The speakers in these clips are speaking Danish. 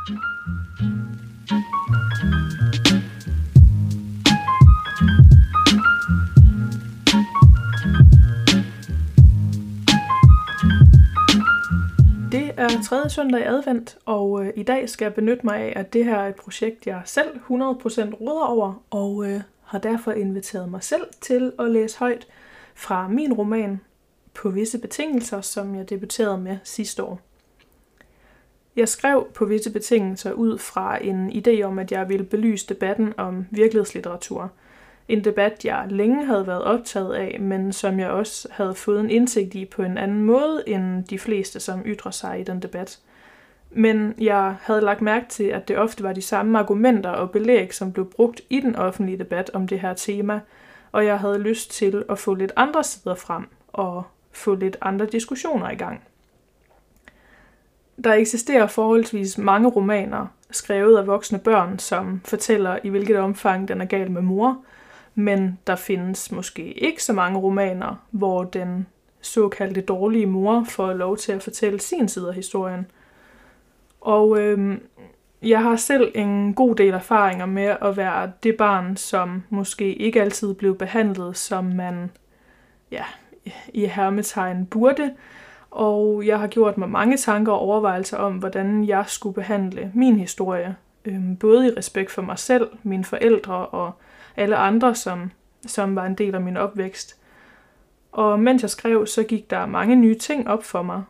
Det er tredje søndag i advent, og øh, i dag skal jeg benytte mig af, at det her er et projekt, jeg selv 100% råder over, og øh, har derfor inviteret mig selv til at læse højt fra min roman på visse betingelser, som jeg debuterede med sidste år. Jeg skrev på visse betingelser ud fra en idé om, at jeg ville belyse debatten om virkelighedslitteratur. En debat, jeg længe havde været optaget af, men som jeg også havde fået en indsigt i på en anden måde end de fleste, som ytrer sig i den debat. Men jeg havde lagt mærke til, at det ofte var de samme argumenter og belæg, som blev brugt i den offentlige debat om det her tema, og jeg havde lyst til at få lidt andre sider frem og få lidt andre diskussioner i gang. Der eksisterer forholdsvis mange romaner, skrevet af voksne børn, som fortæller i hvilket omfang den er gal med mor, men der findes måske ikke så mange romaner, hvor den såkaldte dårlige mor får lov til at fortælle sin side af historien. Og øhm, jeg har selv en god del erfaringer med at være det barn, som måske ikke altid blev behandlet, som man ja, i hermetegn burde, og jeg har gjort mig mange tanker og overvejelser om, hvordan jeg skulle behandle min historie. Øhm, både i respekt for mig selv, mine forældre og alle andre, som, som var en del af min opvækst. Og mens jeg skrev, så gik der mange nye ting op for mig.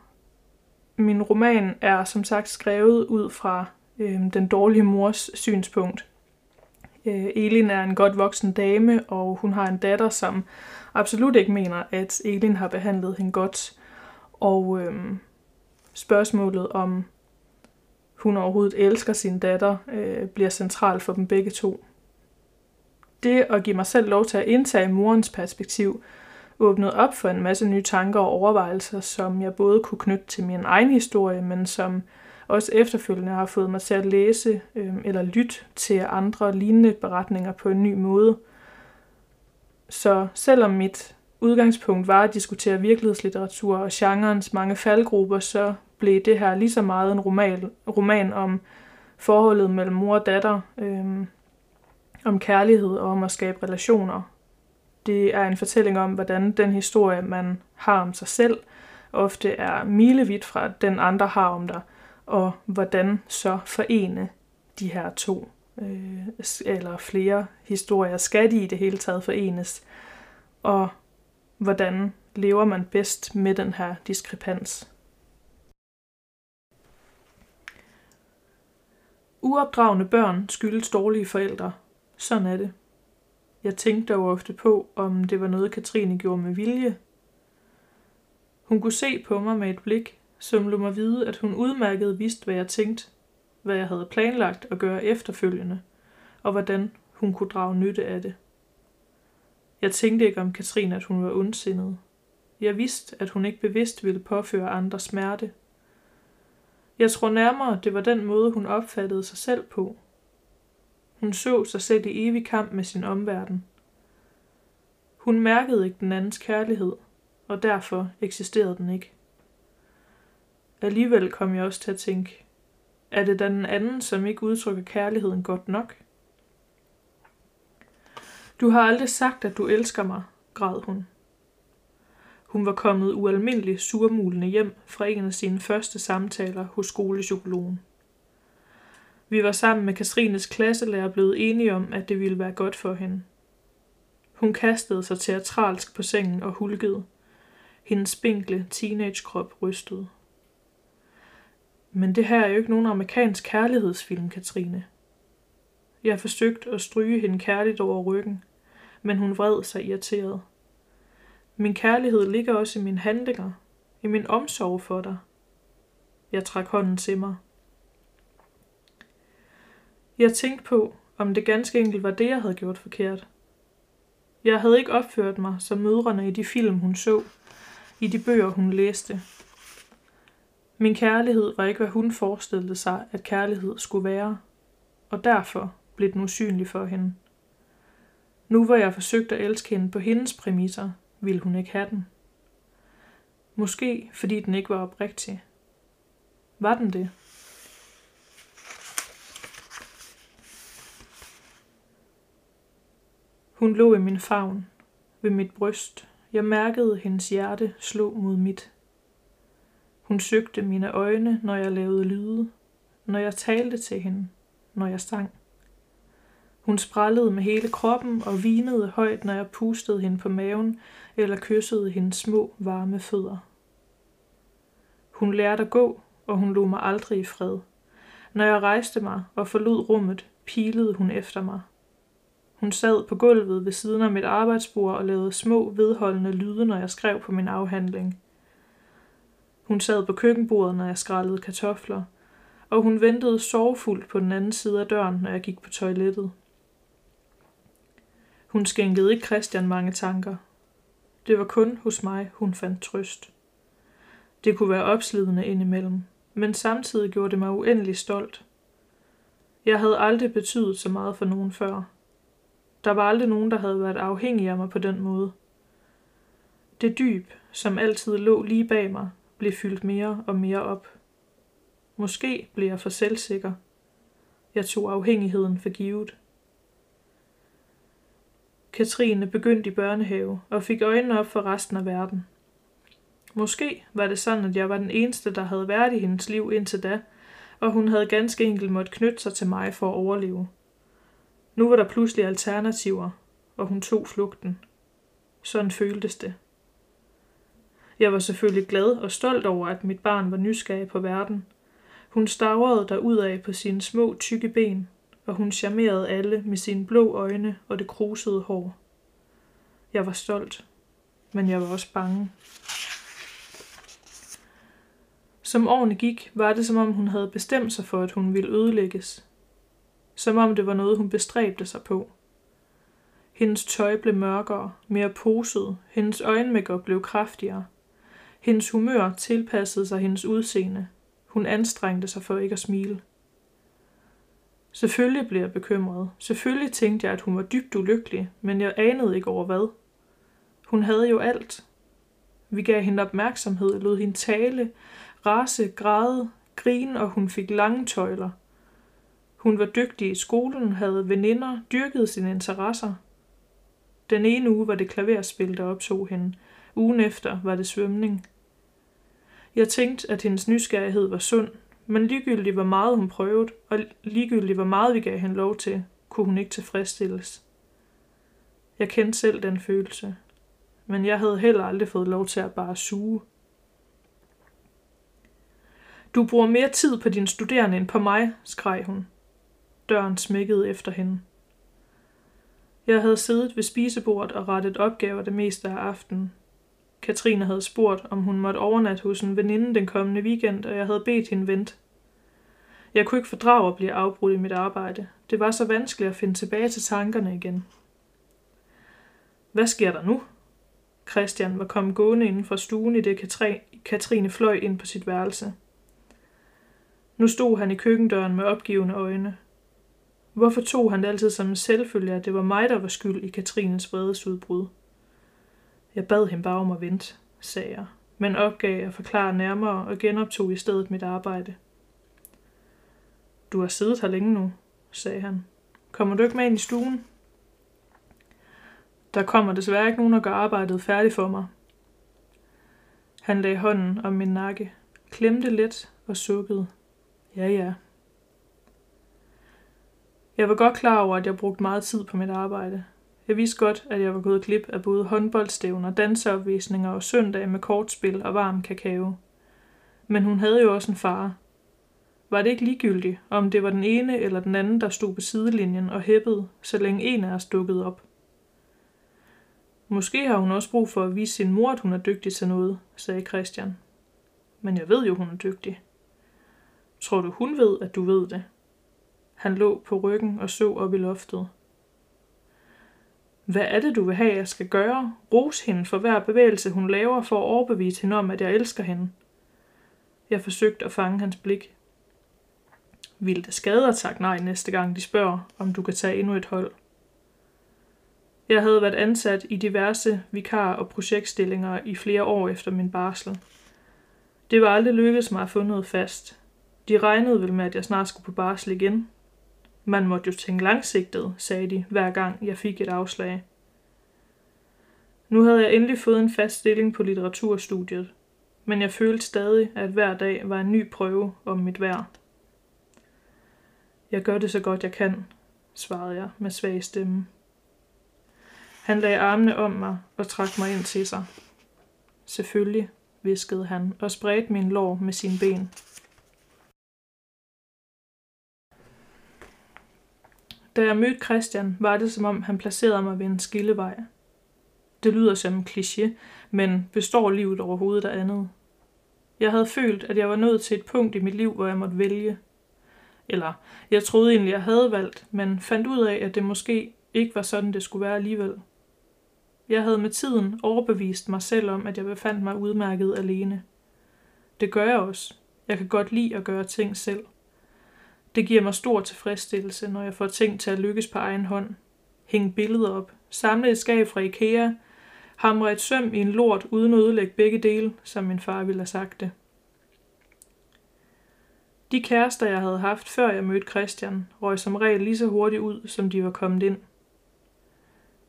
Min roman er som sagt skrevet ud fra øh, den dårlige mors synspunkt. Øh, Elin er en godt voksen dame, og hun har en datter, som absolut ikke mener, at Elin har behandlet hende godt. Og øhm, spørgsmålet om hun overhovedet elsker sin datter, øh, bliver central for dem begge to. Det at give mig selv lov til at indtage morens perspektiv, åbnede op for en masse nye tanker og overvejelser, som jeg både kunne knytte til min egen historie, men som også efterfølgende har fået mig til at læse øh, eller lytte til andre lignende beretninger på en ny måde. Så selvom mit udgangspunkt var at diskutere virkelighedslitteratur og genrens mange faldgrupper, så blev det her lige så meget en roman, roman om forholdet mellem mor og datter, øhm, om kærlighed og om at skabe relationer. Det er en fortælling om, hvordan den historie, man har om sig selv, ofte er milevidt fra den andre har om dig, og hvordan så forene de her to øh, eller flere historier skal de i det hele taget forenes, og hvordan lever man bedst med den her diskrepans. Uopdragende børn skyldes dårlige forældre. Sådan er det. Jeg tænkte dog ofte på, om det var noget, Katrine gjorde med vilje. Hun kunne se på mig med et blik, som lå mig vide, at hun udmærket vidste, hvad jeg tænkte, hvad jeg havde planlagt at gøre efterfølgende, og hvordan hun kunne drage nytte af det. Jeg tænkte ikke om Katrine, at hun var ondsindet. Jeg vidste, at hun ikke bevidst ville påføre andre smerte. Jeg tror nærmere, det var den måde, hun opfattede sig selv på. Hun så sig selv i evig kamp med sin omverden. Hun mærkede ikke den andens kærlighed, og derfor eksisterede den ikke. Alligevel kom jeg også til at tænke, er det den anden, som ikke udtrykker kærligheden godt nok? Du har aldrig sagt, at du elsker mig, græd hun. Hun var kommet ualmindeligt surmulende hjem fra en af sine første samtaler hos skolepsykologen. Vi var sammen med Katrines klasselærer blevet enige om, at det ville være godt for hende. Hun kastede sig teatralsk på sengen og hulkede. Hendes spinkle teenagekrop rystede. Men det her er jo ikke nogen amerikansk kærlighedsfilm, Katrine. Jeg forsøgte at stryge hende kærligt over ryggen, men hun vred sig irriteret. Min kærlighed ligger også i mine handlinger, i min omsorg for dig. Jeg trak hånden til mig. Jeg tænkte på, om det ganske enkelt var det, jeg havde gjort forkert. Jeg havde ikke opført mig som mødrene i de film, hun så, i de bøger, hun læste. Min kærlighed var ikke, hvad hun forestillede sig, at kærlighed skulle være, og derfor blev den usynlig for hende. Nu hvor jeg forsøgte at elske hende på hendes præmisser, ville hun ikke have den. Måske fordi den ikke var oprigtig. Var den det? Hun lå i min favn, ved mit bryst. Jeg mærkede hendes hjerte slå mod mit. Hun søgte mine øjne, når jeg lavede lyde, når jeg talte til hende, når jeg sang. Hun sprællede med hele kroppen og vinede højt, når jeg pustede hende på maven eller kyssede hendes små, varme fødder. Hun lærte at gå, og hun lå mig aldrig i fred. Når jeg rejste mig og forlod rummet, pilede hun efter mig. Hun sad på gulvet ved siden af mit arbejdsbord og lavede små, vedholdende lyde, når jeg skrev på min afhandling. Hun sad på køkkenbordet, når jeg skrællede kartofler, og hun ventede sorgfuldt på den anden side af døren, når jeg gik på toilettet. Hun skænkede ikke Christian mange tanker. Det var kun hos mig, hun fandt trøst. Det kunne være opslidende indimellem, men samtidig gjorde det mig uendelig stolt. Jeg havde aldrig betydet så meget for nogen før. Der var aldrig nogen, der havde været afhængig af mig på den måde. Det dyb, som altid lå lige bag mig, blev fyldt mere og mere op. Måske blev jeg for selvsikker. Jeg tog afhængigheden for givet. Katrine begyndte i børnehave og fik øjnene op for resten af verden. Måske var det sådan, at jeg var den eneste, der havde været i hendes liv indtil da, og hun havde ganske enkelt måtte knytte sig til mig for at overleve. Nu var der pludselig alternativer, og hun tog flugten. Sådan føltes det. Jeg var selvfølgelig glad og stolt over, at mit barn var nysgerrig på verden. Hun stavrede af på sine små, tykke ben, og hun charmerede alle med sine blå øjne og det krusede hår. Jeg var stolt, men jeg var også bange. Som årene gik, var det som om hun havde bestemt sig for, at hun ville ødelægges. Som om det var noget, hun bestræbte sig på. Hendes tøj blev mørkere, mere poset, hendes øjenmakeup blev kraftigere. Hendes humør tilpassede sig hendes udseende. Hun anstrengte sig for ikke at smile. Selvfølgelig blev jeg bekymret. Selvfølgelig tænkte jeg, at hun var dybt ulykkelig, men jeg anede ikke over hvad. Hun havde jo alt. Vi gav hende opmærksomhed, lod hende tale, rase, græde, grine, og hun fik lange tøjler. Hun var dygtig i skolen, havde veninder, dyrkede sine interesser. Den ene uge var det klaverspil, der optog hende. Ugen efter var det svømning. Jeg tænkte, at hendes nysgerrighed var sund, men ligegyldigt hvor meget hun prøvede, og ligegyldigt hvor meget vi gav hende lov til, kunne hun ikke tilfredsstilles. Jeg kendte selv den følelse, men jeg havde heller aldrig fået lov til at bare suge. Du bruger mere tid på din studerende end på mig, skreg hun. Døren smækkede efter hende. Jeg havde siddet ved spisebordet og rettet opgaver det meste af aftenen. Katrine havde spurgt, om hun måtte overnatte hos en veninde den kommende weekend, og jeg havde bedt hende vente. Jeg kunne ikke fordrage at blive afbrudt i mit arbejde. Det var så vanskeligt at finde tilbage til tankerne igen. Hvad sker der nu? Christian var kommet gående inden fra stuen, i det Katrine fløj ind på sit værelse. Nu stod han i køkkendøren med opgivende øjne. Hvorfor tog han det altid som en selvfølge, at det var mig, der var skyld i Katrines vredesudbrud? Jeg bad hende bare om at vente, sagde jeg, men opgav at forklare nærmere og genoptog i stedet mit arbejde. Du har siddet her længe nu, sagde han. Kommer du ikke med ind i stuen? Der kommer desværre ikke nogen, der gør arbejdet færdigt for mig. Han lagde hånden om min nakke, klemte let og sukkede. Ja, ja. Jeg var godt klar over, at jeg brugte meget tid på mit arbejde. Jeg vidste godt, at jeg var gået glip af både håndboldstævner, danseopvisninger og søndag med kortspil og varm kakao. Men hun havde jo også en far. Var det ikke ligegyldigt, om det var den ene eller den anden, der stod på sidelinjen og hæppede, så længe en af os dukkede op? Måske har hun også brug for at vise sin mor, at hun er dygtig til noget, sagde Christian. Men jeg ved jo, hun er dygtig. Tror du, hun ved, at du ved det? Han lå på ryggen og så op i loftet. Hvad er det, du vil have, jeg skal gøre? Ros hende for hver bevægelse, hun laver for at overbevise hende om, at jeg elsker hende. Jeg forsøgte at fange hans blik. Vil det skade at sagt nej næste gang, de spørger, om du kan tage endnu et hold? Jeg havde været ansat i diverse vikar- og projektstillinger i flere år efter min barsel. Det var aldrig lykkedes mig at få noget fast. De regnede vel med, at jeg snart skulle på barsel igen. Man måtte jo tænke langsigtet, sagde de, hver gang jeg fik et afslag. Nu havde jeg endelig fået en fast stilling på litteraturstudiet, men jeg følte stadig, at hver dag var en ny prøve om mit værd. Jeg gør det så godt jeg kan, svarede jeg med svag stemme. Han lagde armene om mig og trak mig ind til sig. Selvfølgelig, viskede han og spredte min lår med sine ben. Da jeg mødte Christian, var det som om han placerede mig ved en skillevej. Det lyder som en kliché, men består livet overhovedet af andet? Jeg havde følt, at jeg var nået til et punkt i mit liv, hvor jeg måtte vælge. Eller, jeg troede egentlig, jeg havde valgt, men fandt ud af, at det måske ikke var sådan, det skulle være alligevel. Jeg havde med tiden overbevist mig selv om, at jeg befandt mig udmærket alene. Det gør jeg også. Jeg kan godt lide at gøre ting selv. Det giver mig stor tilfredsstillelse, når jeg får ting til at lykkes på egen hånd. Hænge billeder op, samle et skab fra Ikea, hamre et søm i en lort uden at ødelægge begge dele, som min far ville have sagt det. De kærester, jeg havde haft, før jeg mødte Christian, røg som regel lige så hurtigt ud, som de var kommet ind.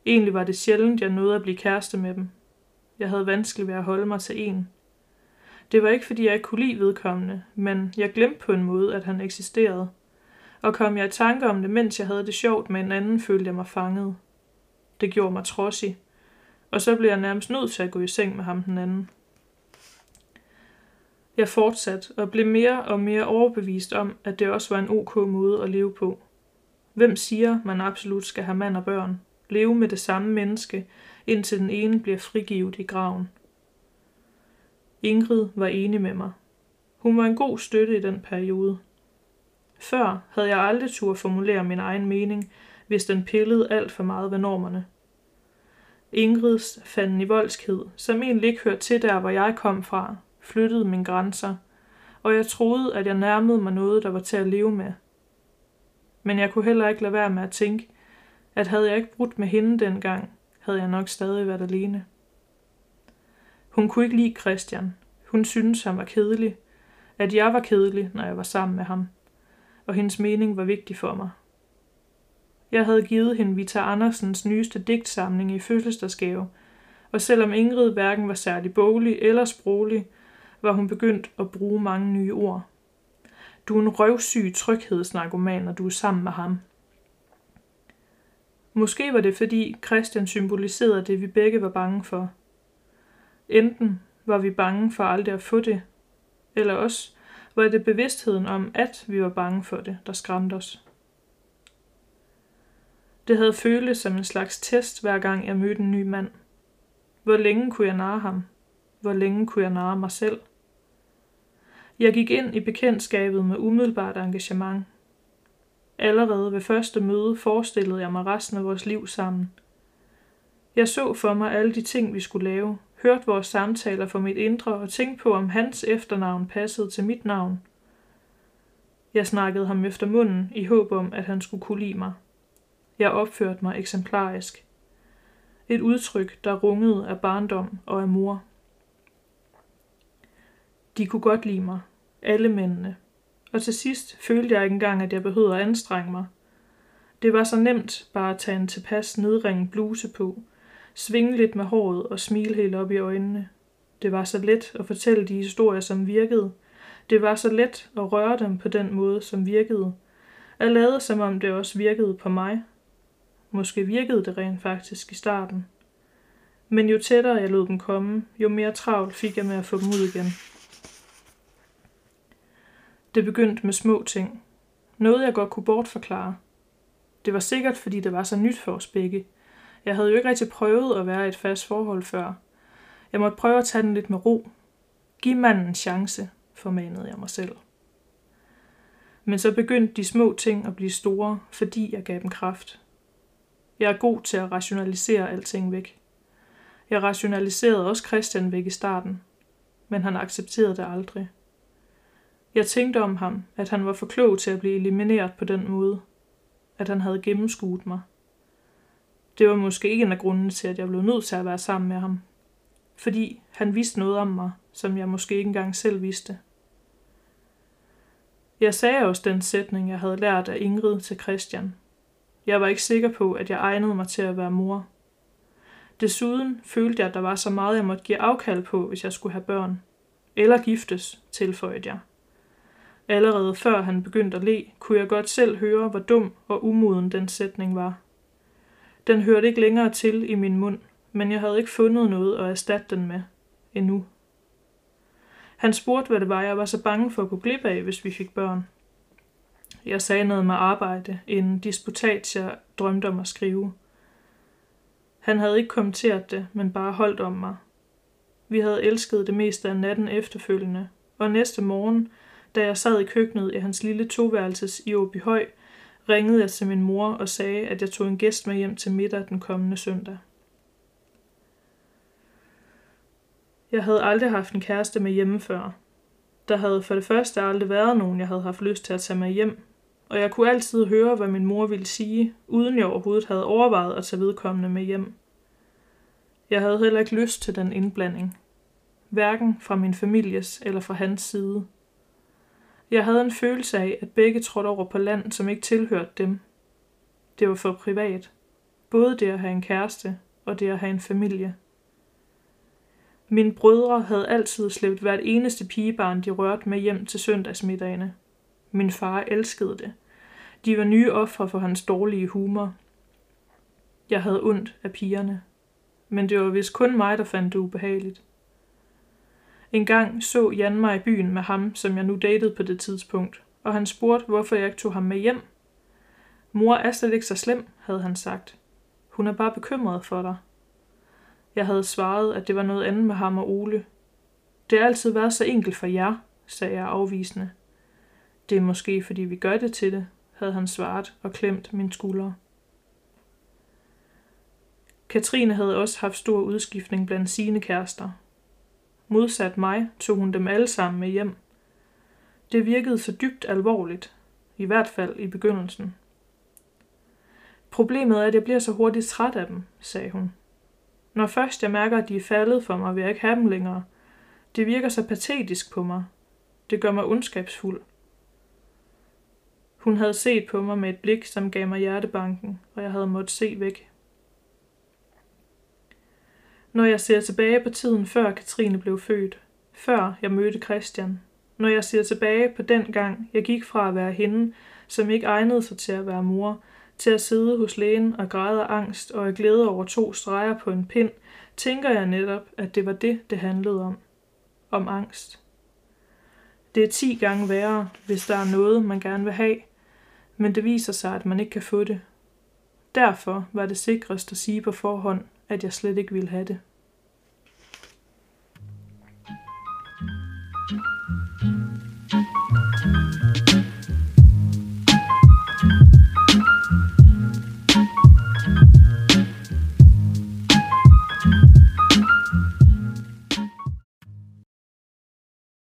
Egentlig var det sjældent, jeg nåede at blive kæreste med dem. Jeg havde vanskeligt ved at holde mig til en. Det var ikke, fordi jeg ikke kunne lide vedkommende, men jeg glemte på en måde, at han eksisterede. Og kom jeg i tanke om det, mens jeg havde det sjovt med en anden, følte jeg mig fanget. Det gjorde mig trodsig, og så blev jeg nærmest nødt til at gå i seng med ham den anden. Jeg fortsatte og blev mere og mere overbevist om, at det også var en ok måde at leve på. Hvem siger, man absolut skal have mand og børn? Leve med det samme menneske, indtil den ene bliver frigivet i graven. Ingrid var enig med mig. Hun var en god støtte i den periode. Før havde jeg aldrig tur formulere min egen mening, hvis den pillede alt for meget ved normerne. Ingrids fanden i voldskhed, som egentlig ikke hørte til der, hvor jeg kom fra, flyttede mine grænser, og jeg troede, at jeg nærmede mig noget, der var til at leve med. Men jeg kunne heller ikke lade være med at tænke, at havde jeg ikke brudt med hende dengang, havde jeg nok stadig været alene. Hun kunne ikke lide Christian. Hun syntes, han var kedelig. At jeg var kedelig, når jeg var sammen med ham. Og hendes mening var vigtig for mig. Jeg havde givet hende Vita Andersens nyeste digtsamling i fødselsdagsgave, og selvom Ingrid hverken var særlig boglig eller sproglig, var hun begyndt at bruge mange nye ord. Du er en røvsyg tryghedsnarkoman, når du er sammen med ham. Måske var det fordi Christian symboliserede det, vi begge var bange for. Enten var vi bange for aldrig at få det, eller også var det bevidstheden om, at vi var bange for det, der skræmte os. Det havde føltes som en slags test, hver gang jeg mødte en ny mand. Hvor længe kunne jeg narre ham? Hvor længe kunne jeg narre mig selv? Jeg gik ind i bekendtskabet med umiddelbart engagement. Allerede ved første møde forestillede jeg mig resten af vores liv sammen. Jeg så for mig alle de ting, vi skulle lave, hørte vores samtaler for mit indre og tænkte på, om hans efternavn passede til mit navn. Jeg snakkede ham efter munden i håb om, at han skulle kunne lide mig. Jeg opførte mig eksemplarisk. Et udtryk, der rungede af barndom og af mor. De kunne godt lide mig, alle mændene. Og til sidst følte jeg ikke engang, at jeg behøvede at anstrenge mig. Det var så nemt bare at tage en tilpas nedringet bluse på, svinge lidt med håret og smile helt op i øjnene. Det var så let at fortælle de historier, som virkede. Det var så let at røre dem på den måde, som virkede. At lade som om det også virkede på mig. Måske virkede det rent faktisk i starten. Men jo tættere jeg lod dem komme, jo mere travlt fik jeg med at få dem ud igen. Det begyndte med små ting. Noget jeg godt kunne bortforklare. Det var sikkert, fordi det var så nyt for os begge. Jeg havde jo ikke rigtig prøvet at være i et fast forhold før. Jeg måtte prøve at tage den lidt med ro. Giv manden en chance, formanede jeg mig selv. Men så begyndte de små ting at blive store, fordi jeg gav dem kraft. Jeg er god til at rationalisere alting væk. Jeg rationaliserede også Christian væk i starten, men han accepterede det aldrig. Jeg tænkte om ham, at han var for klog til at blive elimineret på den måde. At han havde gennemskuet mig. Det var måske ikke en af grundene til, at jeg blev nødt til at være sammen med ham. Fordi han vidste noget om mig, som jeg måske ikke engang selv vidste. Jeg sagde også den sætning, jeg havde lært af Ingrid til Christian. Jeg var ikke sikker på, at jeg egnede mig til at være mor. Desuden følte jeg, at der var så meget, jeg måtte give afkald på, hvis jeg skulle have børn. Eller giftes, tilføjede jeg. Allerede før han begyndte at le, kunne jeg godt selv høre, hvor dum og umoden den sætning var. Den hørte ikke længere til i min mund, men jeg havde ikke fundet noget at erstatte den med endnu. Han spurgte, hvad det var, jeg var så bange for at gå glip af, hvis vi fik børn. Jeg sagde noget med arbejde, en disputat, jeg drømte om at skrive. Han havde ikke kommenteret det, men bare holdt om mig. Vi havde elsket det meste af natten efterfølgende, og næste morgen, da jeg sad i køkkenet i hans lille toværelses i Åbyhøj, ringede jeg til min mor og sagde, at jeg tog en gæst med hjem til middag den kommende søndag. Jeg havde aldrig haft en kæreste med hjemme før. Der havde for det første aldrig været nogen, jeg havde haft lyst til at tage med hjem, og jeg kunne altid høre, hvad min mor ville sige, uden jeg overhovedet havde overvejet at tage vedkommende med hjem. Jeg havde heller ikke lyst til den indblanding. Hverken fra min families eller fra hans side. Jeg havde en følelse af, at begge trådte over på land, som ikke tilhørte dem. Det var for privat. Både det at have en kæreste og det at have en familie. Mine brødre havde altid slæbt hvert eneste pigebarn, de rørte med hjem til søndagsmiddagene. Min far elskede det. De var nye ofre for hans dårlige humor. Jeg havde ondt af pigerne. Men det var vist kun mig, der fandt det ubehageligt. En gang så Jan mig i byen med ham, som jeg nu datede på det tidspunkt, og han spurgte, hvorfor jeg ikke tog ham med hjem. Mor er slet ikke så slem, havde han sagt. Hun er bare bekymret for dig. Jeg havde svaret, at det var noget andet med ham og Ole. Det har altid været så enkelt for jer, sagde jeg afvisende. Det er måske, fordi vi gør det til det, havde han svaret og klemt min skulder. Katrine havde også haft stor udskiftning blandt sine kærester. Modsat mig tog hun dem alle sammen med hjem. Det virkede så dybt alvorligt, i hvert fald i begyndelsen. Problemet er, at jeg bliver så hurtigt træt af dem, sagde hun. Når først jeg mærker, at de er faldet for mig, vil jeg ikke have dem længere. Det virker så patetisk på mig. Det gør mig ondskabsfuld. Hun havde set på mig med et blik, som gav mig hjertebanken, og jeg havde måttet se væk. Når jeg ser tilbage på tiden før Katrine blev født, før jeg mødte Christian, når jeg ser tilbage på den gang, jeg gik fra at være hende, som ikke egnede sig til at være mor, til at sidde hos lægen og græde af angst og af glæde over to streger på en pind, tænker jeg netop, at det var det, det handlede om. Om angst. Det er ti gange værre, hvis der er noget, man gerne vil have, men det viser sig, at man ikke kan få det. Derfor var det sikrest at sige på forhånd, at jeg slet ikke ville have det.